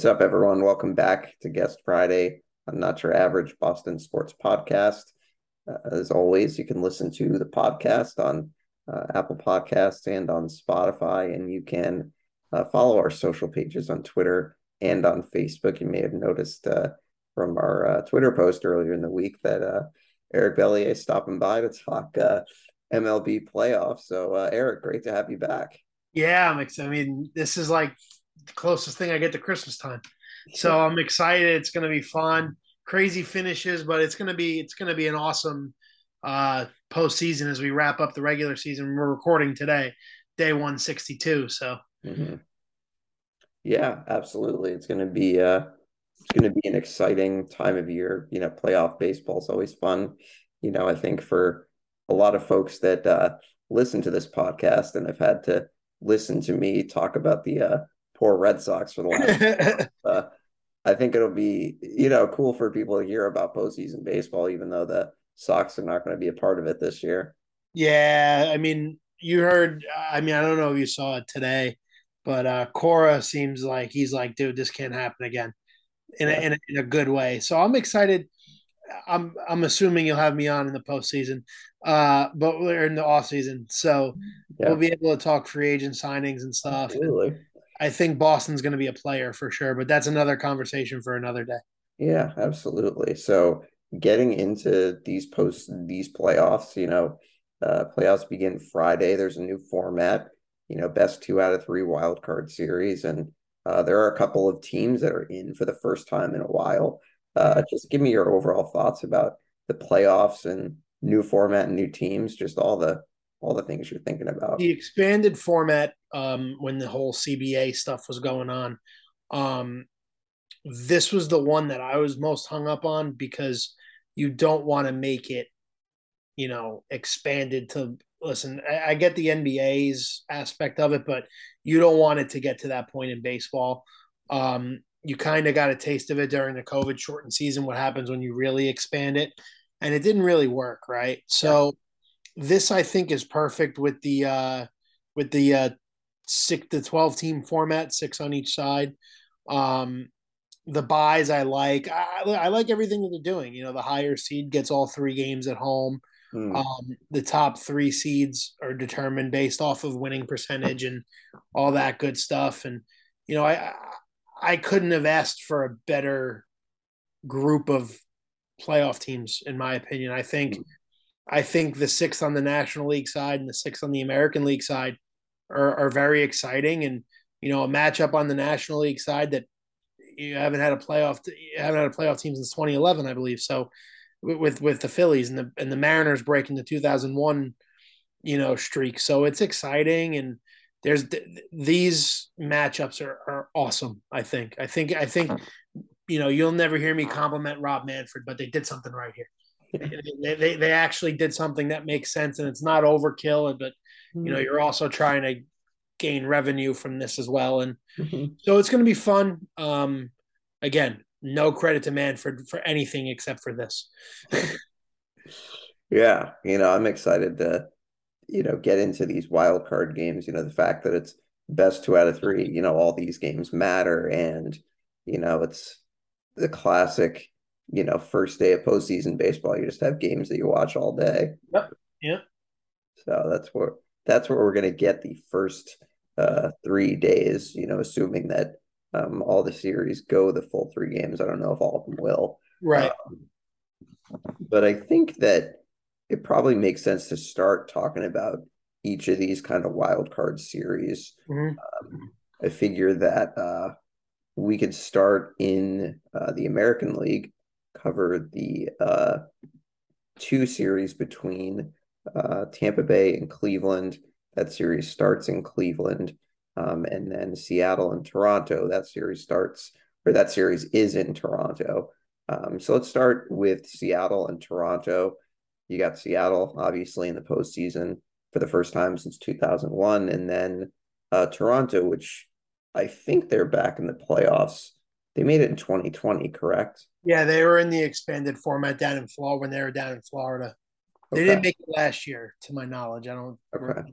What's up, everyone? Welcome back to Guest Friday I'm Not Your Average Boston Sports Podcast. Uh, as always, you can listen to the podcast on uh, Apple Podcasts and on Spotify, and you can uh, follow our social pages on Twitter and on Facebook. You may have noticed uh, from our uh, Twitter post earlier in the week that uh, Eric Bellier is stopping by to talk MLB playoffs. So, Eric, great to have you back. Yeah, I'm. I mean, this is like the closest thing I get to Christmas time. So I'm excited. It's going to be fun. Crazy finishes, but it's going to be it's going to be an awesome uh postseason as we wrap up the regular season. We're recording today, day 162. So mm-hmm. yeah, absolutely. It's going to be uh it's going to be an exciting time of year. You know, playoff baseball is always fun. You know, I think for a lot of folks that uh, listen to this podcast and have had to listen to me talk about the uh, poor Red Sox for the last. uh, I think it'll be you know cool for people to hear about postseason baseball, even though the Sox are not going to be a part of it this year. Yeah, I mean, you heard. I mean, I don't know if you saw it today, but uh Cora seems like he's like, dude, this can't happen again, in yeah. a, in a, in a good way. So I'm excited. I'm I'm assuming you'll have me on in the postseason, uh, but we're in the off season, so yeah. we'll be able to talk free agent signings and stuff. Absolutely. I think Boston's going to be a player for sure, but that's another conversation for another day. Yeah, absolutely. So getting into these post these playoffs, you know, uh, playoffs begin Friday. There's a new format, you know, best two out of three wild card series, and uh, there are a couple of teams that are in for the first time in a while. Uh, just give me your overall thoughts about the playoffs and new format and new teams, just all the all the things you're thinking about. The expanded format um, when the whole CBA stuff was going on. Um, this was the one that I was most hung up on because you don't want to make it, you know, expanded to listen. I, I get the NBA's aspect of it, but you don't want it to get to that point in baseball. Um, you kind of got a taste of it during the COVID shortened season. What happens when you really expand it? And it didn't really work, right? So. This I think is perfect with the uh with the uh six the 12 team format, six on each side. Um, the byes I like. I, I, like everything that they're doing. You know, the higher seed gets all three games at home. Mm. Um, the top three seeds are determined based off of winning percentage and all that good stuff. And you know, I I couldn't have asked for a better group of playoff teams, in my opinion. I think mm. I think the six on the National League side and the six on the American League side are, are very exciting. And, you know, a matchup on the National League side that you haven't had a playoff, you haven't had a playoff team since 2011, I believe. So with, with the Phillies and the, and the Mariners breaking the 2001, you know, streak. So it's exciting. And there's these matchups are, are awesome. I think, I think, I think, you know, you'll never hear me compliment Rob Manfred, but they did something right here. They, they, they actually did something that makes sense and it's not overkill, but you know mm-hmm. you're also trying to gain revenue from this as well and mm-hmm. so it's going to be fun um again no credit to manfred for anything except for this yeah you know i'm excited to you know get into these wild card games you know the fact that it's best two out of three you know all these games matter and you know it's the classic you know first day of postseason baseball you just have games that you watch all day yep yep so that's what that's where we're going to get the first uh, three days, you know, assuming that um, all the series go the full three games. I don't know if all of them will. Right. Um, but I think that it probably makes sense to start talking about each of these kind of wild card series. Mm-hmm. Um, I figure that uh, we could start in uh, the American League, cover the uh, two series between uh, Tampa Bay and Cleveland. That series starts in Cleveland. Um, and then Seattle and Toronto, that series starts, or that series is in Toronto. Um, so let's start with Seattle and Toronto. You got Seattle, obviously, in the postseason for the first time since 2001. And then uh, Toronto, which I think they're back in the playoffs. They made it in 2020, correct? Yeah, they were in the expanded format down in Florida when they were down in Florida. They okay. didn't make it last year, to my knowledge. I don't. Okay.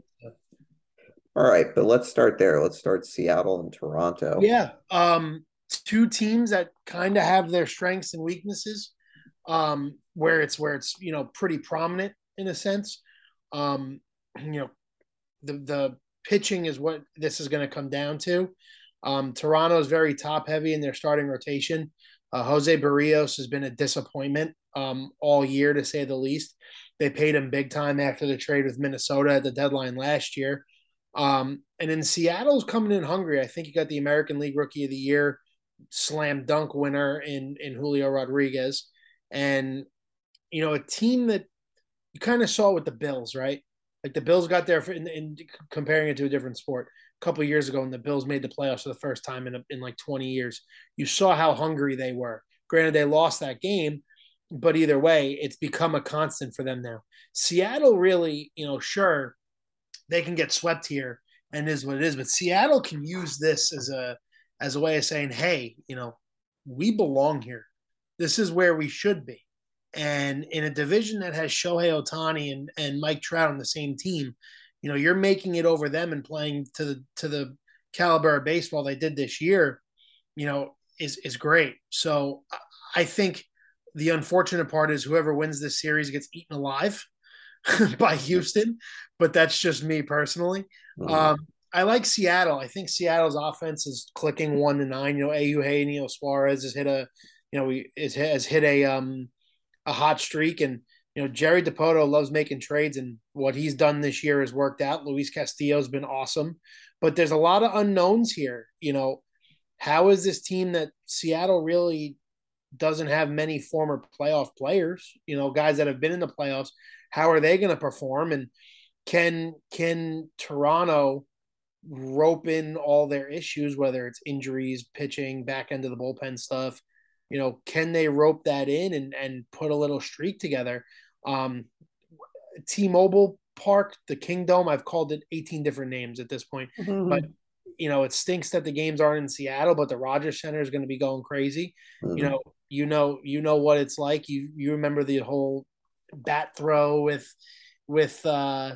All right, but let's start there. Let's start Seattle and Toronto. Yeah. Um. two teams that kind of have their strengths and weaknesses, um, where it's where it's you know pretty prominent in a sense. Um, you know, the the pitching is what this is going to come down to. Um, Toronto is very top heavy in their starting rotation. Uh, Jose Berrios has been a disappointment um, all year, to say the least. They paid him big time after the trade with Minnesota at the deadline last year. Um, and then Seattle's coming in hungry. I think you got the American League Rookie of the Year slam dunk winner in in Julio Rodriguez, and you know a team that you kind of saw with the Bills, right? Like the Bills got there for, in, in comparing it to a different sport couple years ago, when the Bills made the playoffs for the first time in in like 20 years. You saw how hungry they were. Granted, they lost that game, but either way, it's become a constant for them now. Seattle really, you know, sure, they can get swept here and is what it is, but Seattle can use this as a as a way of saying, hey, you know, we belong here. This is where we should be. And in a division that has Shohei Ohtani and, and Mike Trout on the same team, you know, you're making it over them and playing to the to the caliber of baseball they did this year, you know, is is great. So I think the unfortunate part is whoever wins this series gets eaten alive by Houston, but that's just me personally. Mm-hmm. Um, I like Seattle. I think Seattle's offense is clicking one to nine. You know, Eugenio Suarez has hit a, you know, he has hit a um a hot streak, and you know Jerry Dipoto loves making trades, and what he's done this year has worked out. Luis Castillo's been awesome, but there's a lot of unknowns here. You know, how is this team that Seattle really doesn't have many former playoff players? You know, guys that have been in the playoffs. How are they going to perform? And can can Toronto rope in all their issues, whether it's injuries, pitching, back end of the bullpen stuff? You know, can they rope that in and, and put a little streak together? Um, T-Mobile Park, the Kingdome, I've called it 18 different names at this point, mm-hmm. but you know, it stinks that the games aren't in Seattle, but the Rogers Center is going to be going crazy. Mm-hmm. You know, you know, you know what it's like. You you remember the whole bat throw with with uh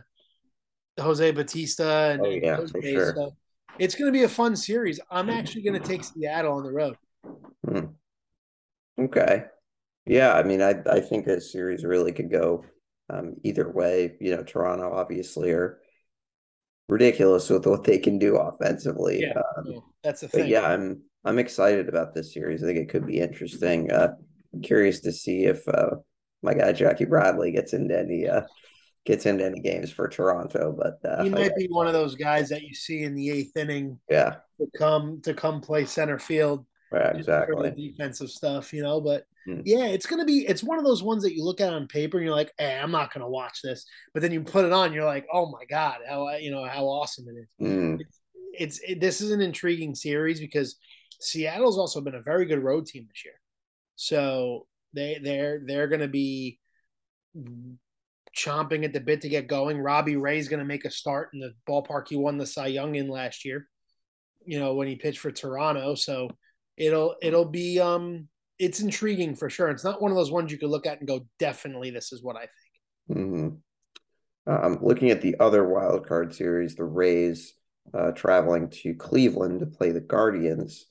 Jose Bautista and oh, yeah, for sure. It's going to be a fun series. I'm actually going to take Seattle on the road. Mm-hmm. Okay. Yeah, I mean, I I think this series really could go um, either way. You know, Toronto obviously are ridiculous with what they can do offensively. Yeah, um, that's the thing. yeah, I'm I'm excited about this series. I think it could be interesting. Uh, curious to see if uh, my guy Jackie Bradley gets into any uh, gets into any games for Toronto. But uh, he might be one of those guys that you see in the eighth inning. Yeah, to come to come play center field Right, exactly. the defensive stuff, you know. But mm. yeah, it's gonna be it's one of those ones that you look at on paper and you're like, hey, I'm not gonna watch this. But then you put it on, you're like, oh my god, how you know how awesome it is. Mm. It's, it's it, this is an intriguing series because Seattle's also been a very good road team this year. So they they're they're gonna be chomping at the bit to get going. Robbie Ray's going to make a start in the ballpark he won the Cy Young in last year. You know when he pitched for Toronto, so it'll it'll be um it's intriguing for sure. It's not one of those ones you could look at and go, definitely this is what I think. Mm-hmm. Um, looking at the other wild card series, the Rays uh, traveling to Cleveland to play the Guardians.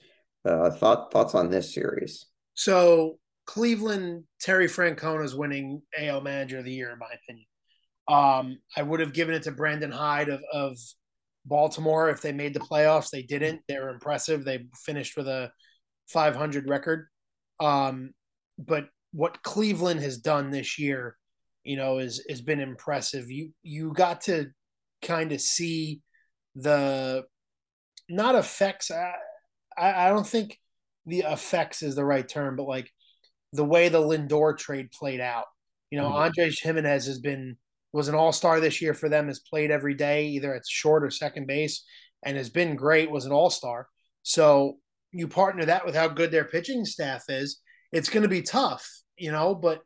Uh, thought thoughts on this series? So Cleveland, Terry Francona is winning AL Manager of the Year, in my opinion. Um, I would have given it to Brandon Hyde of, of Baltimore if they made the playoffs. They didn't. They were impressive. They finished with a 500 record. Um, but what Cleveland has done this year, you know, is has been impressive. You you got to kind of see the not effects. I, I don't think the effects is the right term, but like the way the Lindor trade played out. You know, mm-hmm. Andres Gimenez has been was an all star this year for them. Has played every day, either at short or second base, and has been great. Was an all star. So you partner that with how good their pitching staff is, it's going to be tough, you know. But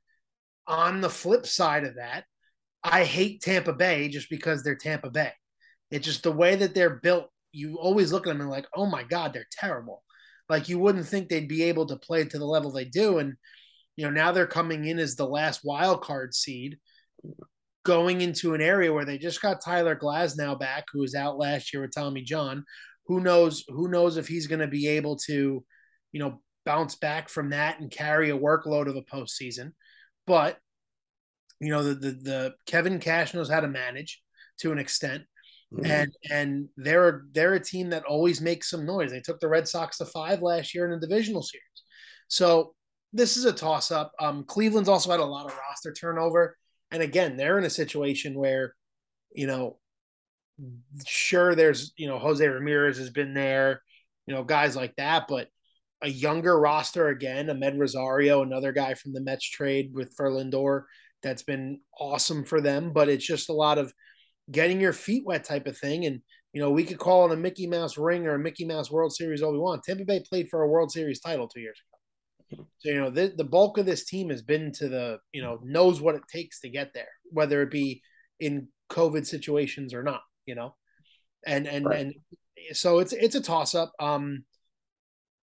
on the flip side of that, I hate Tampa Bay just because they're Tampa Bay. It's just the way that they're built. You always look at them and like, oh my god, they're terrible. Like you wouldn't think they'd be able to play to the level they do, and you know now they're coming in as the last wild card seed, going into an area where they just got Tyler Glasnow back, who was out last year with Tommy John, who knows who knows if he's going to be able to you know, bounce back from that and carry a workload of a postseason. But you know, the the, the Kevin Cash knows how to manage to an extent. Mm-hmm. And and they're they're a team that always makes some noise. They took the Red Sox to five last year in the divisional series. So this is a toss up. Um, Cleveland's also had a lot of roster turnover. And again, they're in a situation where, you know, sure there's, you know, Jose Ramirez has been there, you know, guys like that, but a younger roster again, Amed Rosario, another guy from the Mets trade with Lindor, that's been awesome for them. But it's just a lot of getting your feet wet type of thing. And, you know, we could call it a Mickey Mouse ring or a Mickey Mouse World Series all we want. Tampa Bay played for a World Series title two years ago. So, you know, the, the bulk of this team has been to the, you know, knows what it takes to get there, whether it be in COVID situations or not, you know. And and right. and so it's it's a toss up. Um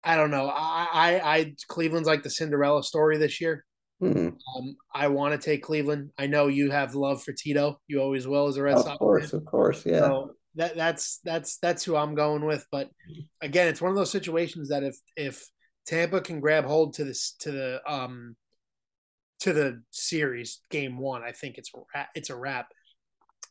I don't know. I, I, I Cleveland's like the Cinderella story this year. Mm-hmm. Um, I want to take Cleveland. I know you have love for Tito. You always will as a Red of Sox. Of course, fan. of course, yeah. So that that's that's that's who I'm going with. But again, it's one of those situations that if if Tampa can grab hold to this to the um to the series game one, I think it's it's a wrap.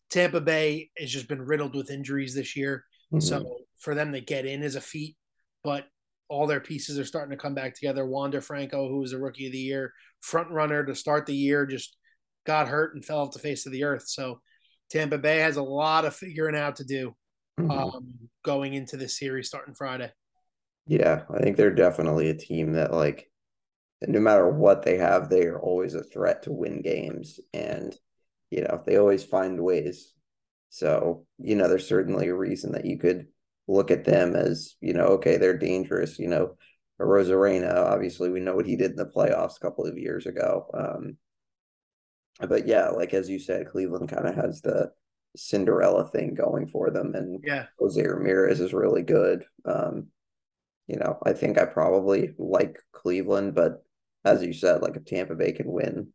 Tampa Bay has just been riddled with injuries this year, mm-hmm. so for them to get in is a feat. But all their pieces are starting to come back together. Wander Franco, who was a rookie of the year, front runner to start the year, just got hurt and fell off the face of the earth. So Tampa Bay has a lot of figuring out to do mm-hmm. um, going into this series starting Friday. Yeah, I think they're definitely a team that like no matter what they have, they are always a threat to win games. And, you know, they always find ways. So, you know, there's certainly a reason that you could look at them as you know okay they're dangerous you know Arozarena obviously we know what he did in the playoffs a couple of years ago um, but yeah like as you said Cleveland kind of has the Cinderella thing going for them and yeah Jose Ramirez is really good um, you know I think I probably like Cleveland but as you said like if Tampa Bay can win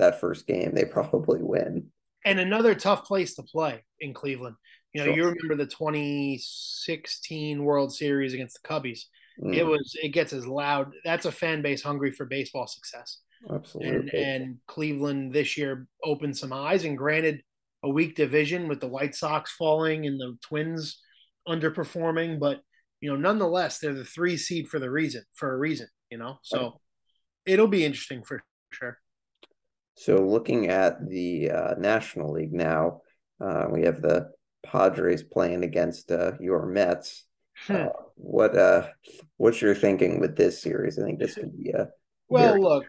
that first game they probably win and another tough place to play in Cleveland you know, sure. you remember the 2016 World Series against the Cubbies. Mm. It was it gets as loud. That's a fan base hungry for baseball success. Absolutely. And, and Cleveland this year opened some eyes and granted a weak division with the White Sox falling and the Twins underperforming, but you know, nonetheless, they're the three seed for the reason for a reason, you know. So right. it'll be interesting for sure. So looking at the uh, National League now, uh, we have the Padres playing against uh, your Mets. Hmm. Uh, what uh, what's your thinking with this series? I think this could be a well. Look,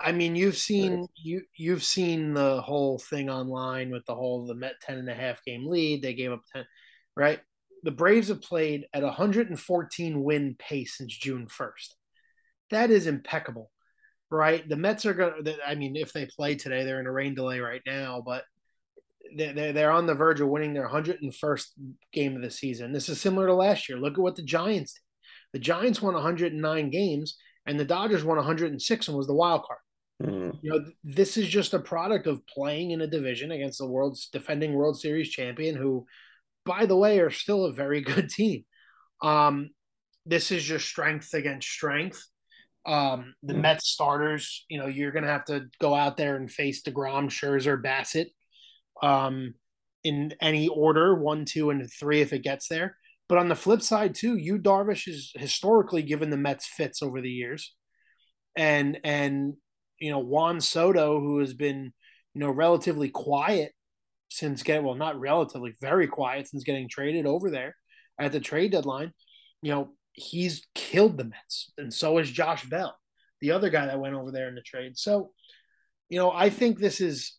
I mean, you've seen you you've seen the whole thing online with the whole the Met ten and a half game lead. They gave up ten, right? The Braves have played at 114 win pace since June 1st. That is impeccable, right? The Mets are going to, I mean, if they play today, they're in a rain delay right now, but they're, they're on the verge of winning their 101st game of the season. This is similar to last year. Look at what the Giants did. The Giants won 109 games, and the Dodgers won 106 and was the wild card. Mm-hmm. You know, this is just a product of playing in a division against the world's defending World Series champion, who, by the way, are still a very good team. Um, this is just strength against strength. Um, the. Mets starters, you know, you're going to have to go out there and face DeGrom, Scherzer, Bassitt um, in any order one, two, and three if it gets there. But on the flip side, too, you Darvish has historically given the Mets fits over the years, and and you know Juan Soto, who has been you know relatively quiet since get well not relatively very quiet since getting traded over there at the trade deadline. You know he's killed the Mets, and so is Josh Bell, the other guy that went over there in the trade. So, you know, I think this is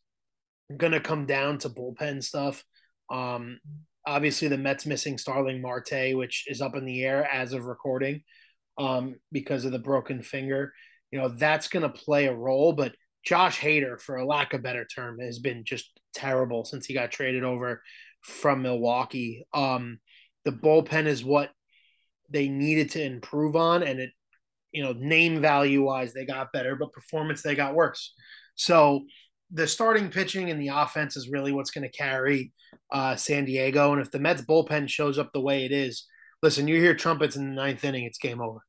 going to come down to bullpen stuff. Um, obviously, the Mets missing Starling Marte, which is up in the air as of recording um, because of the broken finger. You know, that's going to play a role, but Josh Hader, for a lack of better term, has been just terrible since he got traded over from Milwaukee. Um, the bullpen is what they needed to improve on, and it, you know, name value wise, they got better, but performance, they got worse. So the starting pitching and the offense is really what's going to carry uh, San Diego. And if the Mets bullpen shows up the way it is, listen, you hear trumpets in the ninth inning, it's game over.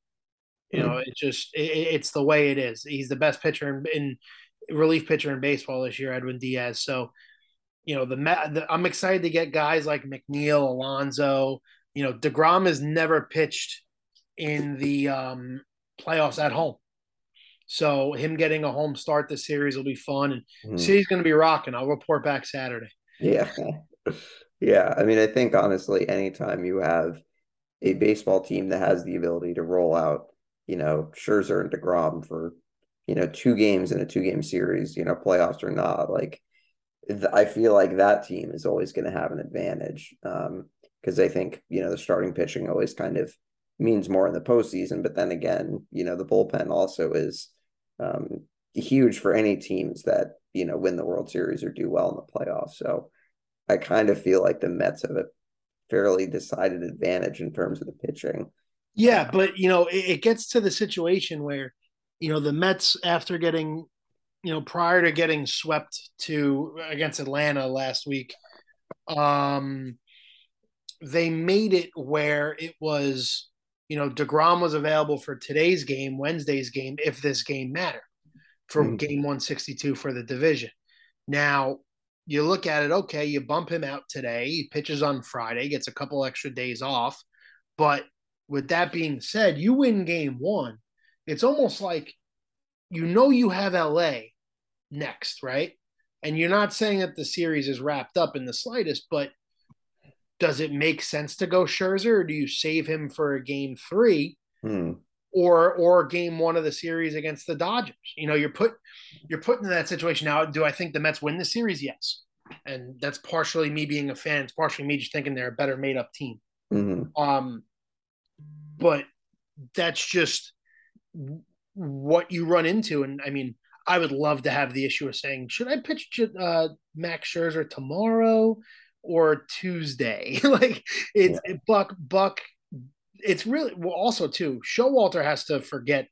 You know, it's just it, it's the way it is. He's the best pitcher in, in relief pitcher in baseball this year, Edwin Diaz. So, you know, the, the I'm excited to get guys like McNeil, Alonso. You know, Degrom has never pitched in the um, playoffs at home. So him getting a home start this series will be fun, and mm. City's going to be rocking. I'll report back Saturday. Yeah, yeah. I mean, I think honestly, anytime you have a baseball team that has the ability to roll out, you know, Scherzer and Degrom for, you know, two games in a two-game series, you know, playoffs or not, like I feel like that team is always going to have an advantage because I think you know the starting pitching always kind of means more in the postseason. But then again, you know, the bullpen also is um, huge for any teams that you know win the World Series or do well in the playoffs. So I kind of feel like the Mets have a fairly decided advantage in terms of the pitching. Yeah, but you know, it, it gets to the situation where you know the Mets after getting you know prior to getting swept to against Atlanta last week um they made it where it was you know, DeGrom was available for today's game, Wednesday's game, if this game mattered for mm-hmm. game 162 for the division. Now, you look at it, okay, you bump him out today. He pitches on Friday, gets a couple extra days off. But with that being said, you win game one. It's almost like you know you have LA next, right? And you're not saying that the series is wrapped up in the slightest, but does it make sense to go Scherzer, or do you save him for a game three, hmm. or or game one of the series against the Dodgers? You know, you're put you're put in that situation now. Do I think the Mets win the series? Yes, and that's partially me being a fan. It's partially me just thinking they're a better made up team. Mm-hmm. Um, but that's just what you run into, and I mean. I would love to have the issue of saying, should I pitch uh, Max Scherzer tomorrow? Or Tuesday. like it's yeah. Buck Buck. It's really well, also too. Showalter has to forget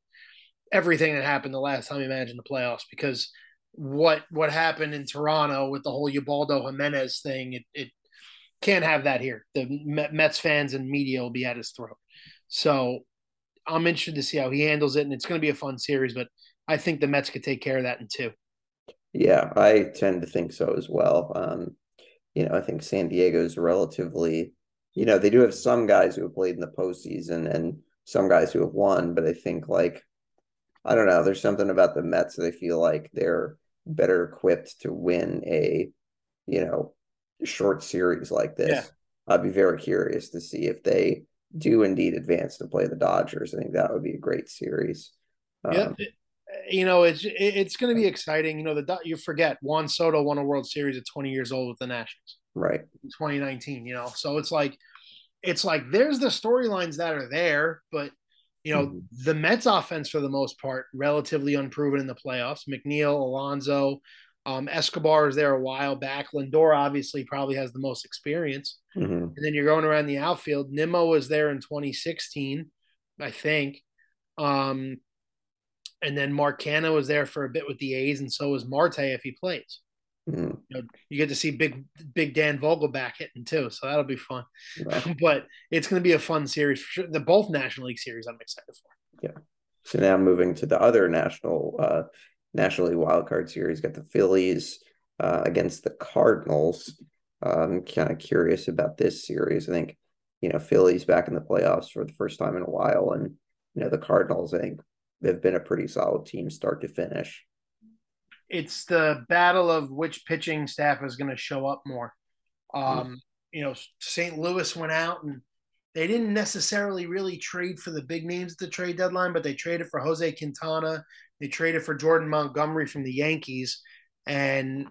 everything that happened the last time he managed the playoffs because what what happened in Toronto with the whole Ubaldo Jimenez thing, it, it can't have that here. The Mets fans and media will be at his throat. So I'm interested to see how he handles it, and it's going to be a fun series. But I think the Mets could take care of that in two. Yeah, I tend to think so as well. Um, you know, I think San Diego's relatively, you know, they do have some guys who have played in the postseason and some guys who have won, but I think like, I don't know, there's something about the Mets that I feel like they're better equipped to win a, you know, short series like this. Yeah. I'd be very curious to see if they do indeed advance to play the Dodgers. I think that would be a great series. Yeah, um, you know, it's it's going to be exciting. You know, the you forget Juan Soto won a World Series at 20 years old with the Nationals, right? In 2019. You know, so it's like it's like there's the storylines that are there, but you know, mm-hmm. the Mets offense for the most part relatively unproven in the playoffs. McNeil, Alonso, um, Escobar is there a while back. Lindor obviously probably has the most experience. Mm-hmm. And then you're going around the outfield. Nimmo was there in 2016, I think. Um, and then Mark Canha was there for a bit with the A's, and so was Marte if he plays. Mm. You, know, you, get to see big big Dan Vogelbach hitting too, so that'll be fun. Right. but it's going to be a fun series for sure. The both National League series, I'm excited for. Yeah. So now moving to the other national uh, National League wild card series, got the Phillies uh, against the Cardinals. I'm kind of curious about this series. I think you know Phillies back in the playoffs for the first time in a while, and you know the Cardinals. I think they've been a pretty solid team start to finish. It's the battle of which pitching staff is going to show up more. Um, mm. You know, St. Louis went out and they didn't necessarily really trade for the big names at the trade deadline, but they traded for Jose Quintana. They traded for Jordan Montgomery from the Yankees. And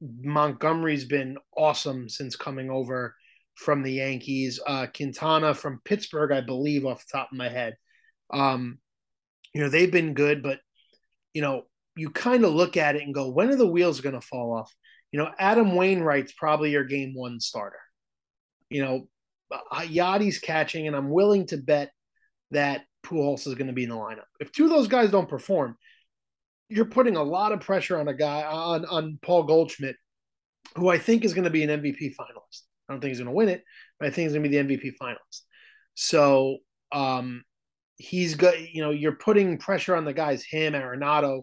Montgomery's been awesome since coming over from the Yankees. Uh, Quintana from Pittsburgh, I believe, off the top of my head. Um, you know, they've been good, but you know, you kind of look at it and go, when are the wheels going to fall off? You know, Adam Wainwright's probably your game one starter. You know, uh, Yadi's catching, and I'm willing to bet that Pujols is going to be in the lineup. If two of those guys don't perform, you're putting a lot of pressure on a guy on on Paul Goldschmidt, who I think is going to be an MVP finalist. I don't think he's going to win it, but I think he's going to be the MVP finalist. So um, he's got you know you're putting pressure on the guys, him, Arenado,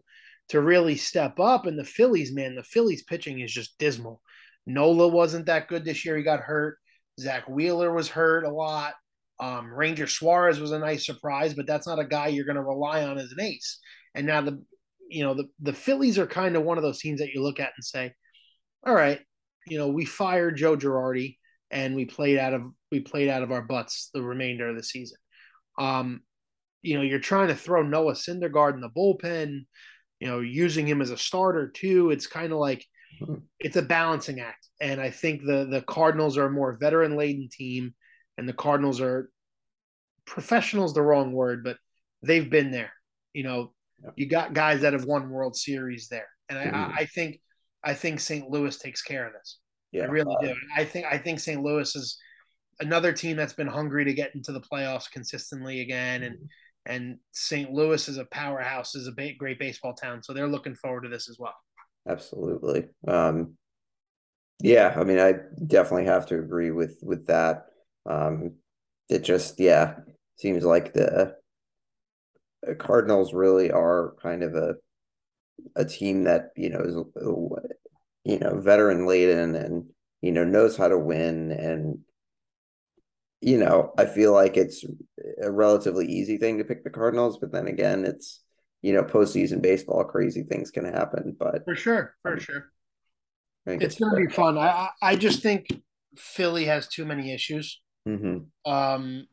to really step up. And the Phillies, man, the Phillies pitching is just dismal. Nola wasn't that good this year; he got hurt. Zack Wheeler was hurt a lot. Um, Ranger Suarez was a nice surprise, but that's not a guy you're going to rely on as an ace. And now the you know the the Phillies are kind of one of those teams that you look at and say, all right, you know we fired Joe Girardi and we played out of we played out of our butts the remainder of the season. Um, you know, you're trying to throw Noah Syndergaard in the bullpen, you know, using him as a starter too. It's kind of like mm-hmm. it's a balancing act. And I think the the Cardinals are a more veteran laden team, and the Cardinals are professionals the wrong word, but they've been there. You know, yeah. you got guys that have won World Series there, and I, mm-hmm. I think I think St. Louis takes care of this. Yeah, I really do. I think I think St. Louis is another team that's been hungry to get into the playoffs consistently again, and mm-hmm. And St. Louis is a powerhouse, is a great baseball town, so they're looking forward to this as well. Absolutely. Um, yeah, I mean, I definitely have to agree with with that. Um, it just, yeah, seems like the, Cardinals really are kind of a a team that you know is you know veteran laden and you know knows how to win and you know I feel like it's a relatively easy thing to pick the Cardinals, but then again, it's you know postseason baseball, crazy things can happen. But for sure, for um, sure, it's, it's gonna be fun. I I just think Philly has too many issues. Mm-hmm. Um,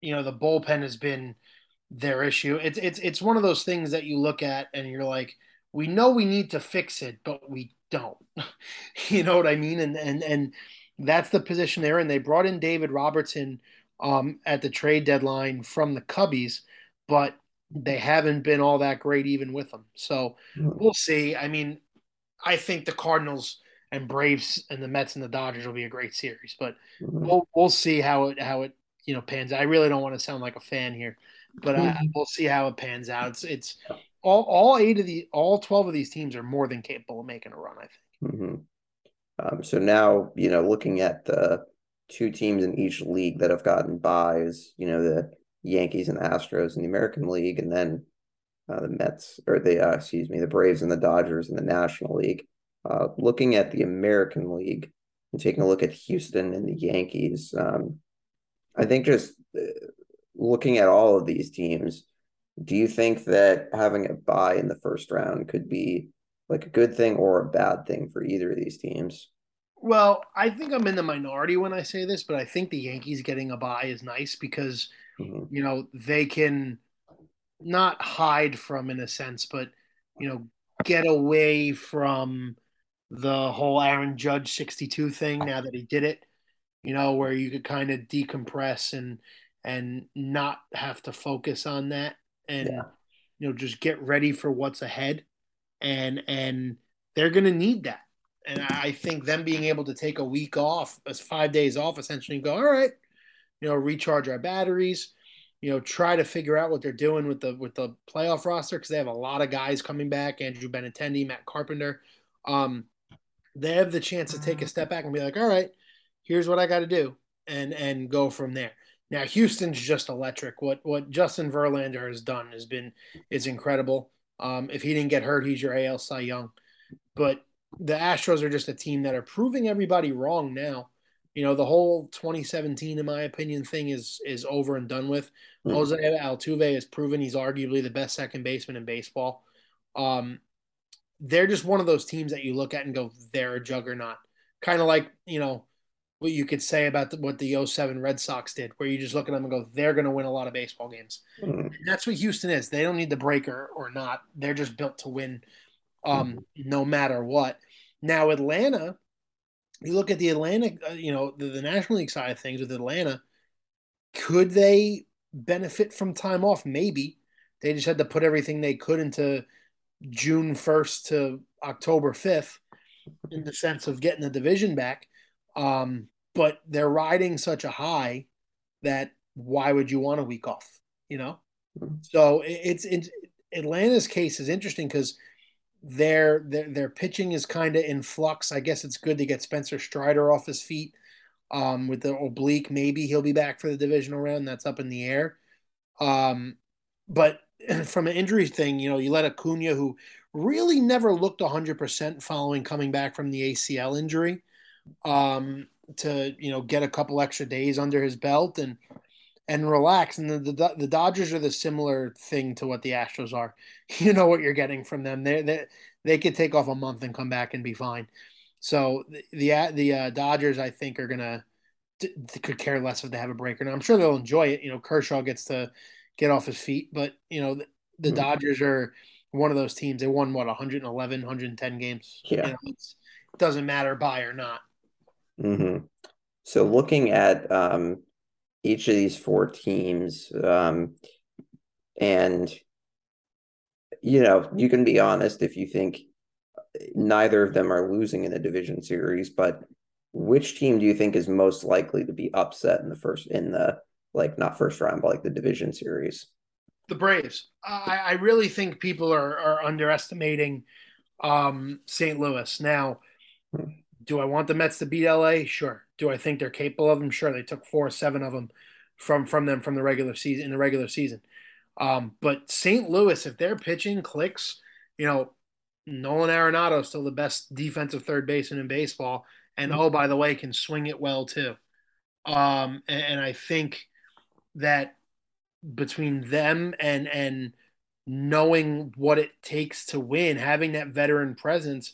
you know, the bullpen has been their issue. It's it's it's one of those things that you look at and you're like, we know we need to fix it, but we don't. you know what I mean? And and and that's the position they're in. They brought in David Robertson um, at the trade deadline from the Cubbies, but they haven't been all that great even with them. So mm-hmm. we'll see. I mean, I think the Cardinals and Braves and the Mets and the Dodgers will be a great series. But mm-hmm. we'll we'll see how it how it you know pans. I really don't want to sound like a fan here, but mm-hmm. I, we'll see how it pans out. It's it's all all eight of the all twelve of these teams are more than capable of making a run. I think. Mm-hmm. Um, so now you know looking at the two teams in each league that have gotten byes, you know the Yankees and the Astros in the American League, and then uh, the Mets or the uh, excuse me the Braves and the Dodgers in the National League. Uh, looking at the American League and taking a look at Houston and the Yankees, um, I think just uh, looking at all of these teams, do you think that having a bye in the first round could be like a good thing or a bad thing for either of these teams? Well, I think I'm in the minority when I say this, but I think the Yankees getting a bye is nice because mm-hmm. you know they can not hide from in a sense, but you know get away from the whole Aaron Judge 62 thing now that he did it, you know, where you could kind of decompress and and not have to focus on that and yeah. you know just get ready for what's ahead and and they're going to need that. And I think them being able to take a week off, as 5 days off essentially go, "All right, you know, recharge our batteries, you know, try to figure out what they're doing with the with the playoff roster because they have a lot of guys coming back. Andrew Benintendi, Matt Carpenter. Um, they have the chance to take a step back and be like, all right, here's what I got to do, and and go from there. Now Houston's just electric. What what Justin Verlander has done has been is incredible. Um, if he didn't get hurt, he's your AL Cy Young. But the Astros are just a team that are proving everybody wrong now. You know, the whole 2017, in my opinion, thing is is over and done with. Mm-hmm. Jose Altuve has proven he's arguably the best second baseman in baseball. Um, they're just one of those teams that you look at and go, they're a juggernaut. Kind of like, you know, what you could say about the, what the 07 Red Sox did, where you just look at them and go, they're going to win a lot of baseball games. Mm-hmm. that's what Houston is. They don't need the breaker or not. They're just built to win um, mm-hmm. no matter what. Now, Atlanta, you look at the Atlantic, uh, you know, the, the National League side of things with Atlanta, could they benefit from time off? Maybe. They just had to put everything they could into – June 1st to October 5th in the sense of getting the division back. Um, but they're riding such a high that why would you want a week off? You know? Mm-hmm. So it's, it's Atlanta's case is interesting because their, their their pitching is kind of in flux. I guess it's good to get Spencer Strider off his feet um, with the oblique. Maybe he'll be back for the divisional round. That's up in the air. Um, but from an injury thing, you know, you let Acuna, who really never looked 100% following coming back from the ACL injury, um, to, you know, get a couple extra days under his belt and and relax. And the, the, the Dodgers are the similar thing to what the Astros are. You know what you're getting from them. They they they could take off a month and come back and be fine. So the the, the uh, Dodgers, I think, are gonna could care less if they have a break or not. I'm sure they'll enjoy it. You know, Kershaw gets to get off his feet, but you know, the, the mm-hmm. Dodgers are one of those teams. They won what 111, 110 games. Yeah, you know, it doesn't matter bye or not. Mm-hmm. So looking at um, each of these four teams, um, and you know, you can be honest if you think neither of them are losing in the division series, but which team do you think is most likely to be upset in the first in the like not first round, but like the division series? The Braves. I, I really think people are are underestimating um, St. Louis. Now, hmm. Do I want the Mets to beat LA? Sure. Do I think they're capable of them? Sure. They took four or seven of them from from them from the regular season in the regular season. Um, but St. Louis, if their pitching clicks, you know, Nolan Arenado is still the best defensive third baseman in baseball, and mm-hmm. oh by the way, can swing it well too. Um, and, and I think that between them and and knowing what it takes to win, having that veteran presence,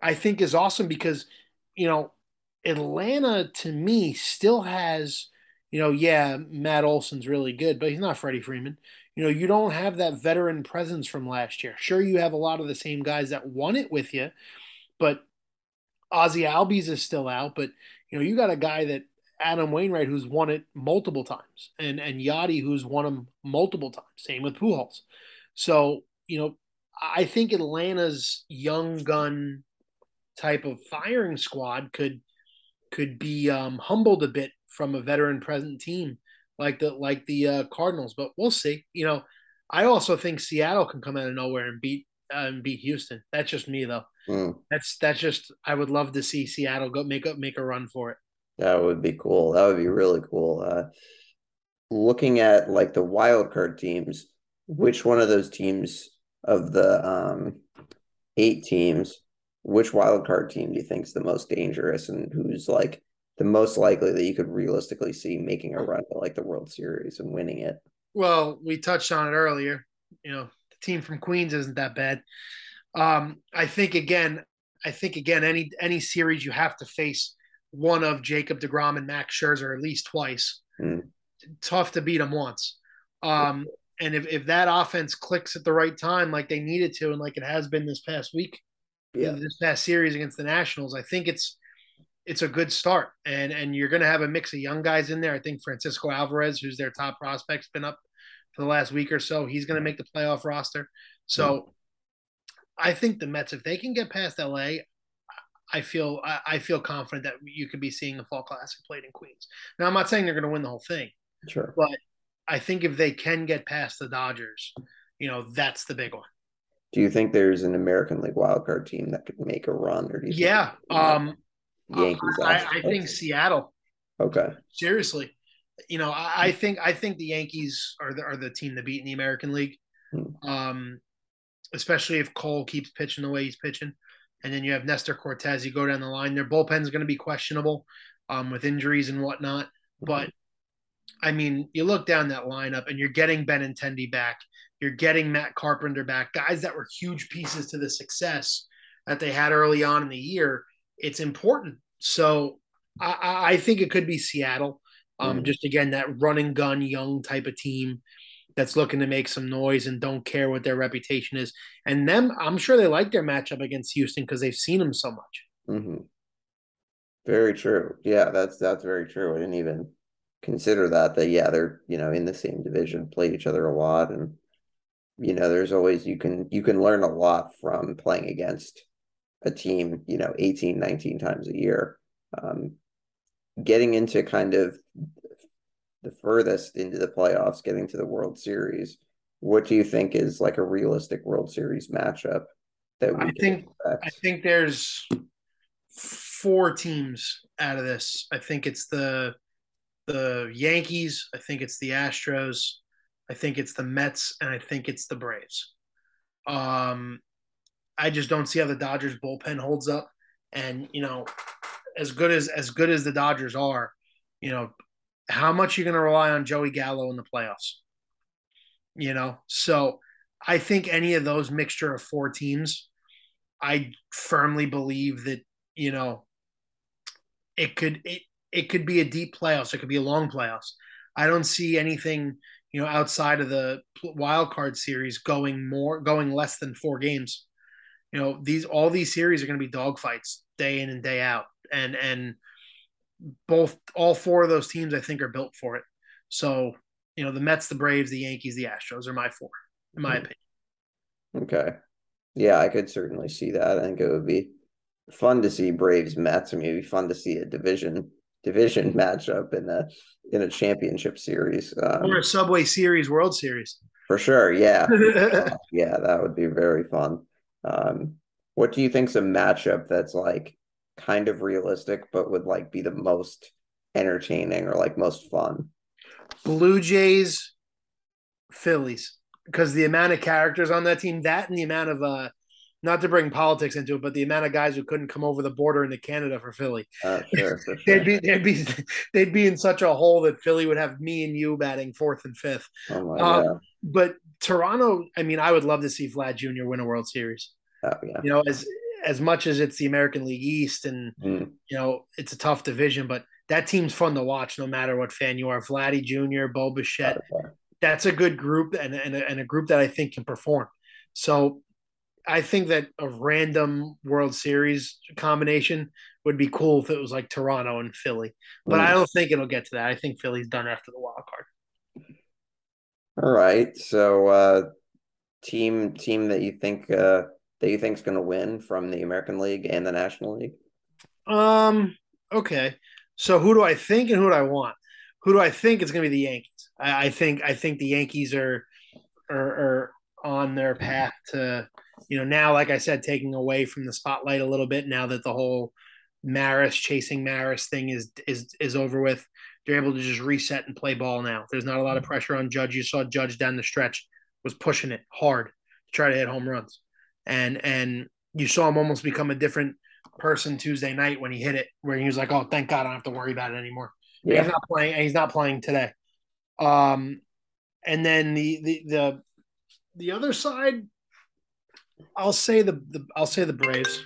I think is awesome because you know Atlanta to me still has you know yeah Matt Olson's really good, but he's not Freddie Freeman. You know, you don't have that veteran presence from last year. Sure, you have a lot of the same guys that won it with you, but Ozzy Albies is still out. But you know, you got a guy that Adam Wainwright who's won it multiple times, and and Yadi who's won them multiple times. Same with Pujols. So you know, I think Atlanta's young gun type of firing squad could could be um, humbled a bit from a veteran present team like the like the uh, Cardinals, but we'll see. You know, I also think Seattle can come out of nowhere and beat uh, and beat Houston. That's just me though. Mm. That's that's just I would love to see Seattle go make a make a run for it. That would be cool. That would be really cool. Uh, looking at like the wild card teams, which one of those teams of the um, eight teams, which wild card team do you think is the most dangerous and who's like the most likely that you could realistically see making a run at like the World Series and winning it? Well, we touched on it earlier. You know, the team from Queens isn't that bad. Um, I think again, I think again, any any series you have to face one of Jacob Degrom and Max Scherzer at least twice. Mm. Tough to beat them once. Um, and if, if that offense clicks at the right time, like they needed to, and like it has been this past week, yeah. this past series against the Nationals, I think it's it's a good start. And and you're going to have a mix of young guys in there. I think Francisco Alvarez, who's their top prospect, has been up for the last week or so. He's going to make the playoff roster. So I think the Mets, if they can get past LA, I feel I, I feel confident that you could be seeing the Fall Classic played in Queens. Now I'm not saying they're going to win the whole thing, sure, but I think if they can get past the Dodgers, you know that's the big one. Do you think there's an American League wildcard team that could make a run, or do you? Yeah, um, Yankees. I, I, think Seattle. Okay. Seriously, you know, I, I, think I think the Yankees are the are the team to beat in the American League. Hmm. Um, especially if Cole keeps pitching the way he's pitching, and then you have Nestor Cortes. You go down the line, their bullpen is going to be questionable, um, with injuries and whatnot. Hmm. But I mean, you look down that lineup, and you're getting Benintendi back. You're getting Matt Carpenter back, guys that were huge pieces to the success that they had early on in the year it's important. So I, I think it could be Seattle. Um, mm. Just again, that running gun, young type of team that's looking to make some noise and don't care what their reputation is. And them, I'm sure they like their matchup against Houston because they've seen them so much. Mm-hmm. Very true. Yeah, that's that's very true. I didn't even consider that. That yeah, they're you know in the same division, play each other a lot, and you know there's always you can you can learn a lot from playing against a team, you know, 18, 19 times a year. Um, getting into kind of the furthest into the playoffs, getting to the World Series, what do you think is like a realistic World Series matchup that we I think expect? I think there's four teams out of this. I think it's the the Yankees, I think it's the Astros, I think it's the Mets, and I think it's the Braves. Um, I just don't see how the Dodgers bullpen holds up, and you know, as good as as good as the Dodgers are, you know, how much you're you going to rely on Joey Gallo in the playoffs? You know, so I think any of those mixture of four teams, I firmly believe that you know it could it it could be a deep playoffs. It could be a long playoffs. I don't see anything you know outside of the wild card series going more going less than four games. You know these all these series are going to be dogfights day in and day out, and and both all four of those teams I think are built for it. So you know the Mets, the Braves, the Yankees, the Astros are my four, in my mm-hmm. opinion. Okay, yeah, I could certainly see that. I think it would be fun to see Braves Mets, I mean, it'd be fun to see a division division matchup in a in a championship series um, or a Subway Series World Series. For sure, yeah, uh, yeah, that would be very fun. Um, what do you think's a matchup that's like kind of realistic, but would like be the most entertaining or like most fun? Blue Jays, Phillies, because the amount of characters on that team, that and the amount of uh, not to bring politics into it, but the amount of guys who couldn't come over the border into Canada for Philly, uh, sure, sure. they'd be they'd be they'd be in such a hole that Philly would have me and you batting fourth and fifth. Oh my um. But Toronto, I mean, I would love to see Vlad Jr. win a World Series. Oh, yeah. You know, as as much as it's the American League East and mm. you know it's a tough division, but that team's fun to watch no matter what fan you are. Vladdy Jr., Bo Bichette, that's a good group and, and, a, and a group that I think can perform. So I think that a random World Series combination would be cool if it was like Toronto and Philly, but mm. I don't think it'll get to that. I think Philly's done after the wild card. All right, so uh, team team that you think uh, that you think is going to win from the American League and the National League? Um. Okay. So who do I think and who do I want? Who do I think is going to be the Yankees? I, I think I think the Yankees are, are are on their path to you know now like I said taking away from the spotlight a little bit now that the whole Maris chasing Maris thing is is is over with. They're able to just reset and play ball now. There's not a lot of pressure on Judge. You saw Judge down the stretch was pushing it hard to try to hit home runs and and you saw him almost become a different person Tuesday night when he hit it, where he was like, "Oh, thank God, I don't have to worry about it anymore." Yeah. He's not playing. He's not playing today. Um, and then the the the the other side, I'll say the, the I'll say the Braves.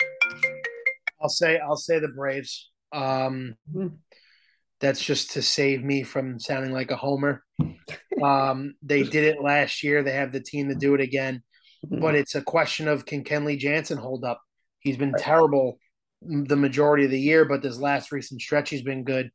I'll say I'll say the Braves. Um, that's just to save me from sounding like a homer. Um, they did it last year. They have the team to do it again mm-hmm. but it's a question of can Kenley Jansen hold up? He's been terrible the majority of the year, but this last recent stretch he's been good.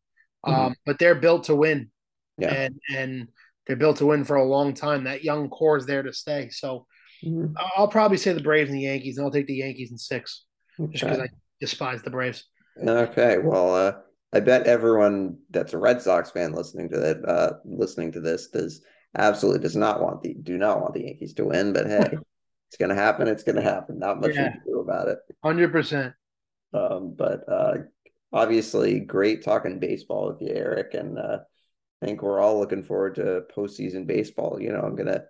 Mm-hmm. Um, but they're built to win, yeah. and and they're built to win for a long time. That young core is there to stay. So mm-hmm. I'll probably say the Braves and the Yankees, and I'll take the Yankees in six, okay. just because I despise the Braves. Okay, well, uh, I bet everyone that's a Red Sox fan listening to that, uh, listening to this, does absolutely does not want the do not want the Yankees to win. But hey, it's going to happen. It's going to happen. Not much yeah. can do about it. Hundred percent. Um, but uh, obviously, great talking baseball with you, Eric, and uh, I think we're all looking forward to postseason baseball. You know, I'm going to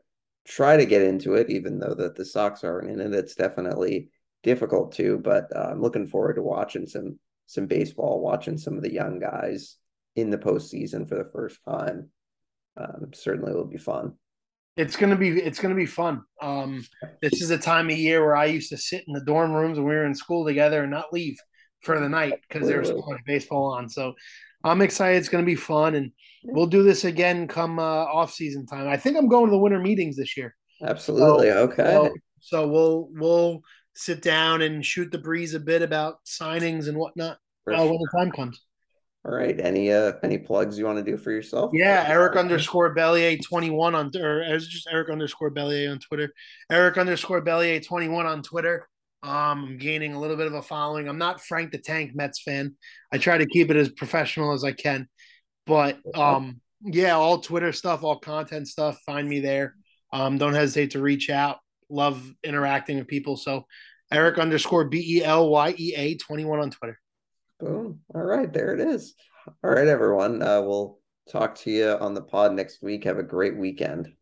try to get into it, even though that the Sox aren't in it. It's definitely difficult to, but uh, I'm looking forward to watching some some baseball, watching some of the young guys in the postseason for the first time. Um, certainly will be fun. It's gonna be it's gonna be fun. Um, this is a time of year where I used to sit in the dorm rooms when we were in school together and not leave for the night because there was so much baseball on. So I'm excited. It's gonna be fun, and we'll do this again come uh, off season time. I think I'm going to the winter meetings this year. Absolutely. So, okay. So, so, we'll we'll sit down and shoot the breeze a bit about signings and whatnot uh, when the time comes. All right. Any uh any plugs you want to do for yourself? Yeah, Eric underscore Belyea twenty one on or it's just Eric underscore Belyea on Twitter. Eric underscore Belyea twenty one on Twitter. Um, I'm gaining a little bit of a following. I'm not Frank the Tank Mets fan. I try to keep it as professional as I can, but um, yeah, all Twitter stuff, all content stuff. Find me there. Um, don't hesitate to reach out. Love interacting with people. So Eric underscore B E L Y E A twenty one on Twitter. Boom. All right, there it is. All right, everyone. Uh, we'll talk to you on the pod next week. Have a great weekend.